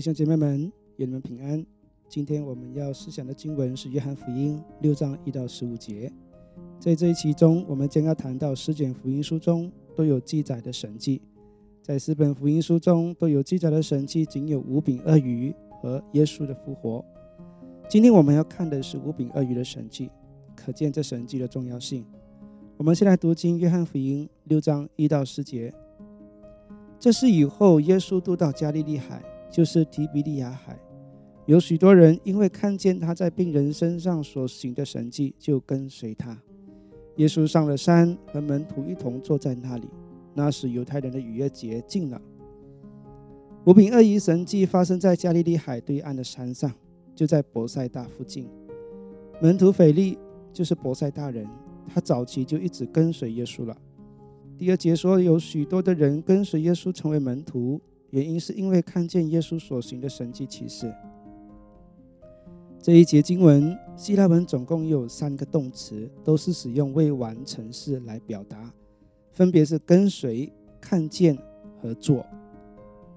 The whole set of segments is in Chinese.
弟兄姐妹们，愿你们平安。今天我们要思想的经文是《约翰福音》六章一到十五节。在这一期中，我们将要谈到十卷福音书中都有记载的神迹。在四本福音书中都有记载的神迹，仅有五饼二鱼和耶稣的复活。今天我们要看的是五饼二鱼的神迹，可见这神迹的重要性。我们先来读经《约翰福音》六章一到十节。这是以后耶稣渡到加利利海，就是提比利亚海，有许多人因为看见他在病人身上所行的神迹，就跟随他。耶稣上了山，和门徒一同坐在那里。那时犹太人的逾越节近了。五饼二鱼神迹发生在加利利海对岸的山上，就在博塞大附近。门徒腓力就是博塞大人，他早期就一直跟随耶稣了。第二节说，有许多的人跟随耶稣成为门徒，原因是因为看见耶稣所行的神迹奇事。这一节经文，希腊文总共有三个动词，都是使用未完成式来表达，分别是跟随、看见和做。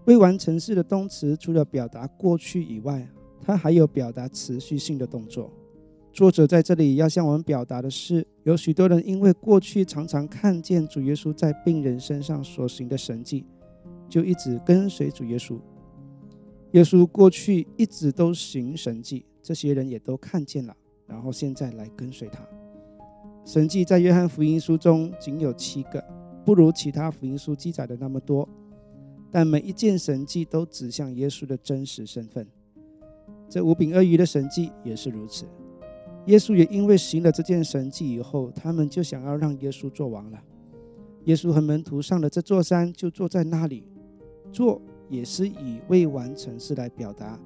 未完成式的动词除了表达过去以外，它还有表达持续性的动作。作者在这里要向我们表达的是，有许多人因为过去常常看见主耶稣在病人身上所行的神迹，就一直跟随主耶稣。耶稣过去一直都行神迹，这些人也都看见了，然后现在来跟随他。神迹在约翰福音书中仅有七个，不如其他福音书记载的那么多，但每一件神迹都指向耶稣的真实身份。这五饼鳄鱼的神迹也是如此。耶稣也因为行了这件神迹以后，他们就想要让耶稣做王了。耶稣和门徒上了这座山，就坐在那里。做也是以未完成式来表达，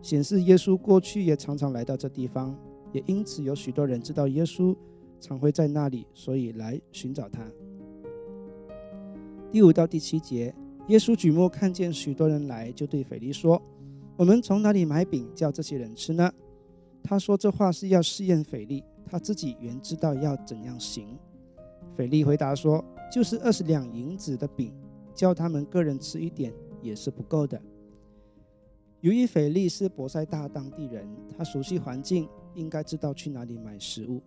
显示耶稣过去也常常来到这地方，也因此有许多人知道耶稣常会在那里，所以来寻找他。第五到第七节，耶稣举目看见许多人来，就对腓力说：“我们从哪里买饼叫这些人吃呢？”他说这话是要试验腓力，他自己原知道要怎样行。腓力回答说：“就是二十两银子的饼，叫他们个人吃一点也是不够的。”由于腓力是博塞大当地人，他熟悉环境，应该知道去哪里买食物。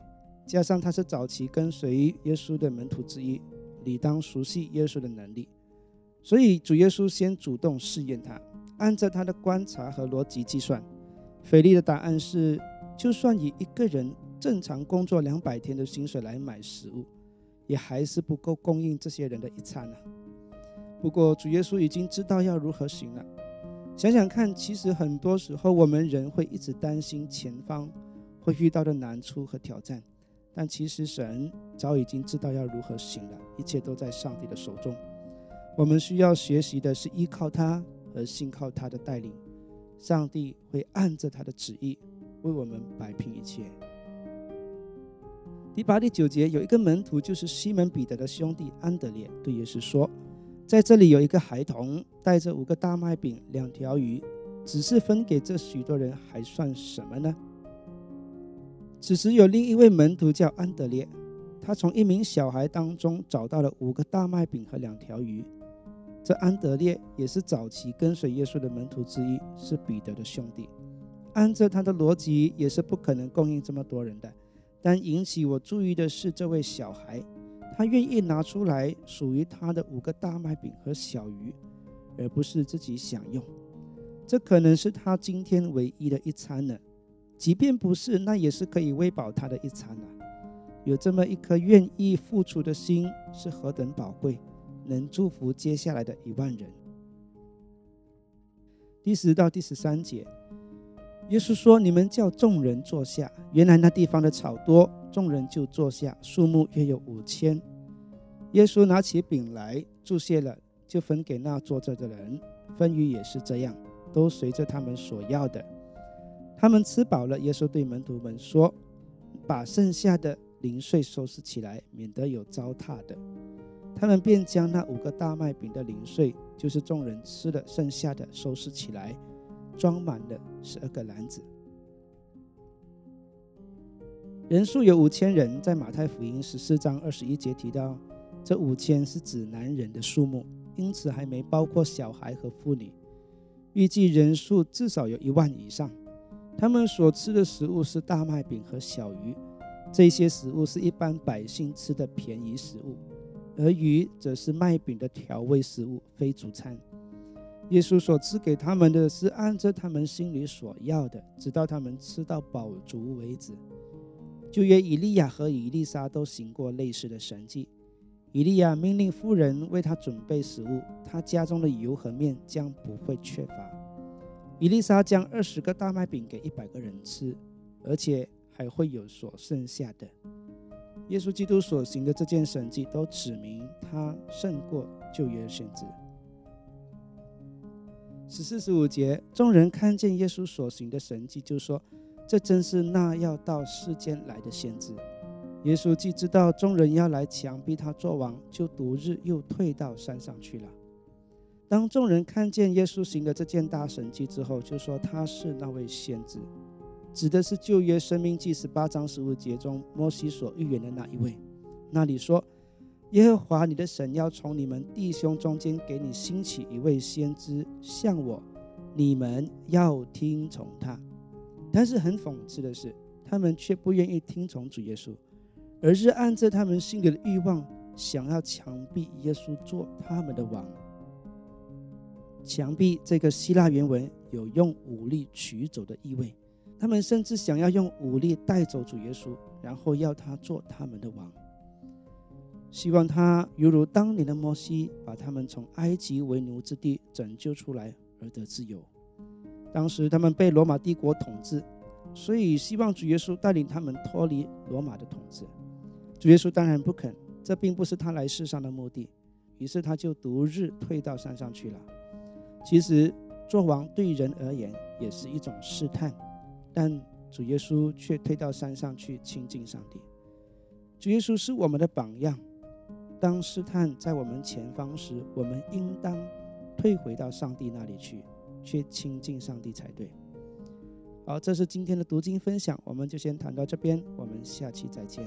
加上他是早期跟随耶稣的门徒之一，理当熟悉耶稣的能力，所以主耶稣先主动试验他，按照他的观察和逻辑计算。腓力的答案是：就算以一个人正常工作两百天的薪水来买食物，也还是不够供应这些人的一餐呢。不过主耶稣已经知道要如何行了。想想看，其实很多时候我们人会一直担心前方会遇到的难处和挑战，但其实神早已经知道要如何行了，一切都在上帝的手中。我们需要学习的是依靠他和信靠他的带领。上帝会按着他的旨意为我们摆平一切。第八、第九节有一个门徒，就是西门彼得的兄弟安德烈，对耶稣说：“在这里有一个孩童带着五个大麦饼、两条鱼，只是分给这许多人，还算什么呢？”此时有另一位门徒叫安德烈，他从一名小孩当中找到了五个大麦饼和两条鱼。这安德烈也是早期跟随耶稣的门徒之一，是彼得的兄弟。按照他的逻辑，也是不可能供应这么多人的。但引起我注意的是，这位小孩，他愿意拿出来属于他的五个大麦饼和小鱼，而不是自己享用。这可能是他今天唯一的一餐了。即便不是，那也是可以喂饱他的一餐啊。有这么一颗愿意付出的心，是何等宝贵！能祝福接下来的一万人。第十到第十三节，耶稣说：“你们叫众人坐下。”原来那地方的草多，众人就坐下，数目约有五千。耶稣拿起饼来，注谢了，就分给那坐着的人。分鱼也是这样，都随着他们所要的。他们吃饱了，耶稣对门徒们说：“把剩下的零碎收拾起来，免得有糟蹋的。”他们便将那五个大麦饼的零碎，就是众人吃的剩下的，收拾起来，装满了十二个篮子。人数有五千人，在马太福音十四章二十一节提到，这五千是指男人的数目，因此还没包括小孩和妇女。预计人数至少有一万以上。他们所吃的食物是大麦饼和小鱼，这些食物是一般百姓吃的便宜食物，而鱼则是麦饼的调味食物，非主餐。耶稣所赐给他们的是按着他们心里所要的，直到他们吃到饱足为止。就约以利亚和以利沙都行过类似的神迹。以利亚命令妇人为他准备食物，他家中的油和面将不会缺乏。以利沙将二十个大麦饼给一百个人吃，而且还会有所剩下的。耶稣基督所行的这件神迹，都指明他胜过旧约先知。十四十五节，众人看见耶稣所行的神迹，就说：“这真是那要到世间来的先知。”耶稣既知道众人要来强逼他做王，就独日又退到山上去了。当众人看见耶稣行的这件大神迹之后，就说他是那位先知，指的是旧约生命记十八章十五节中摩西所预言的那一位。那里说。耶和华你的神要从你们弟兄中间给你兴起一位先知，像我，你们要听从他。但是很讽刺的是，他们却不愿意听从主耶稣，而是按照他们心里的欲望，想要强逼耶稣做他们的王。强逼这个希腊原文有用武力取走的意味，他们甚至想要用武力带走主耶稣，然后要他做他们的王。希望他犹如当年的摩西，把他们从埃及为奴之地拯救出来而得自由。当时他们被罗马帝国统治，所以希望主耶稣带领他们脱离罗马的统治。主耶稣当然不肯，这并不是他来世上的目的。于是他就独日退到山上去了。其实做王对人而言也是一种试探，但主耶稣却退到山上去亲近上帝。主耶稣是我们的榜样。当试探在我们前方时，我们应当退回到上帝那里去，去亲近上帝才对。好，这是今天的读经分享，我们就先谈到这边，我们下期再见。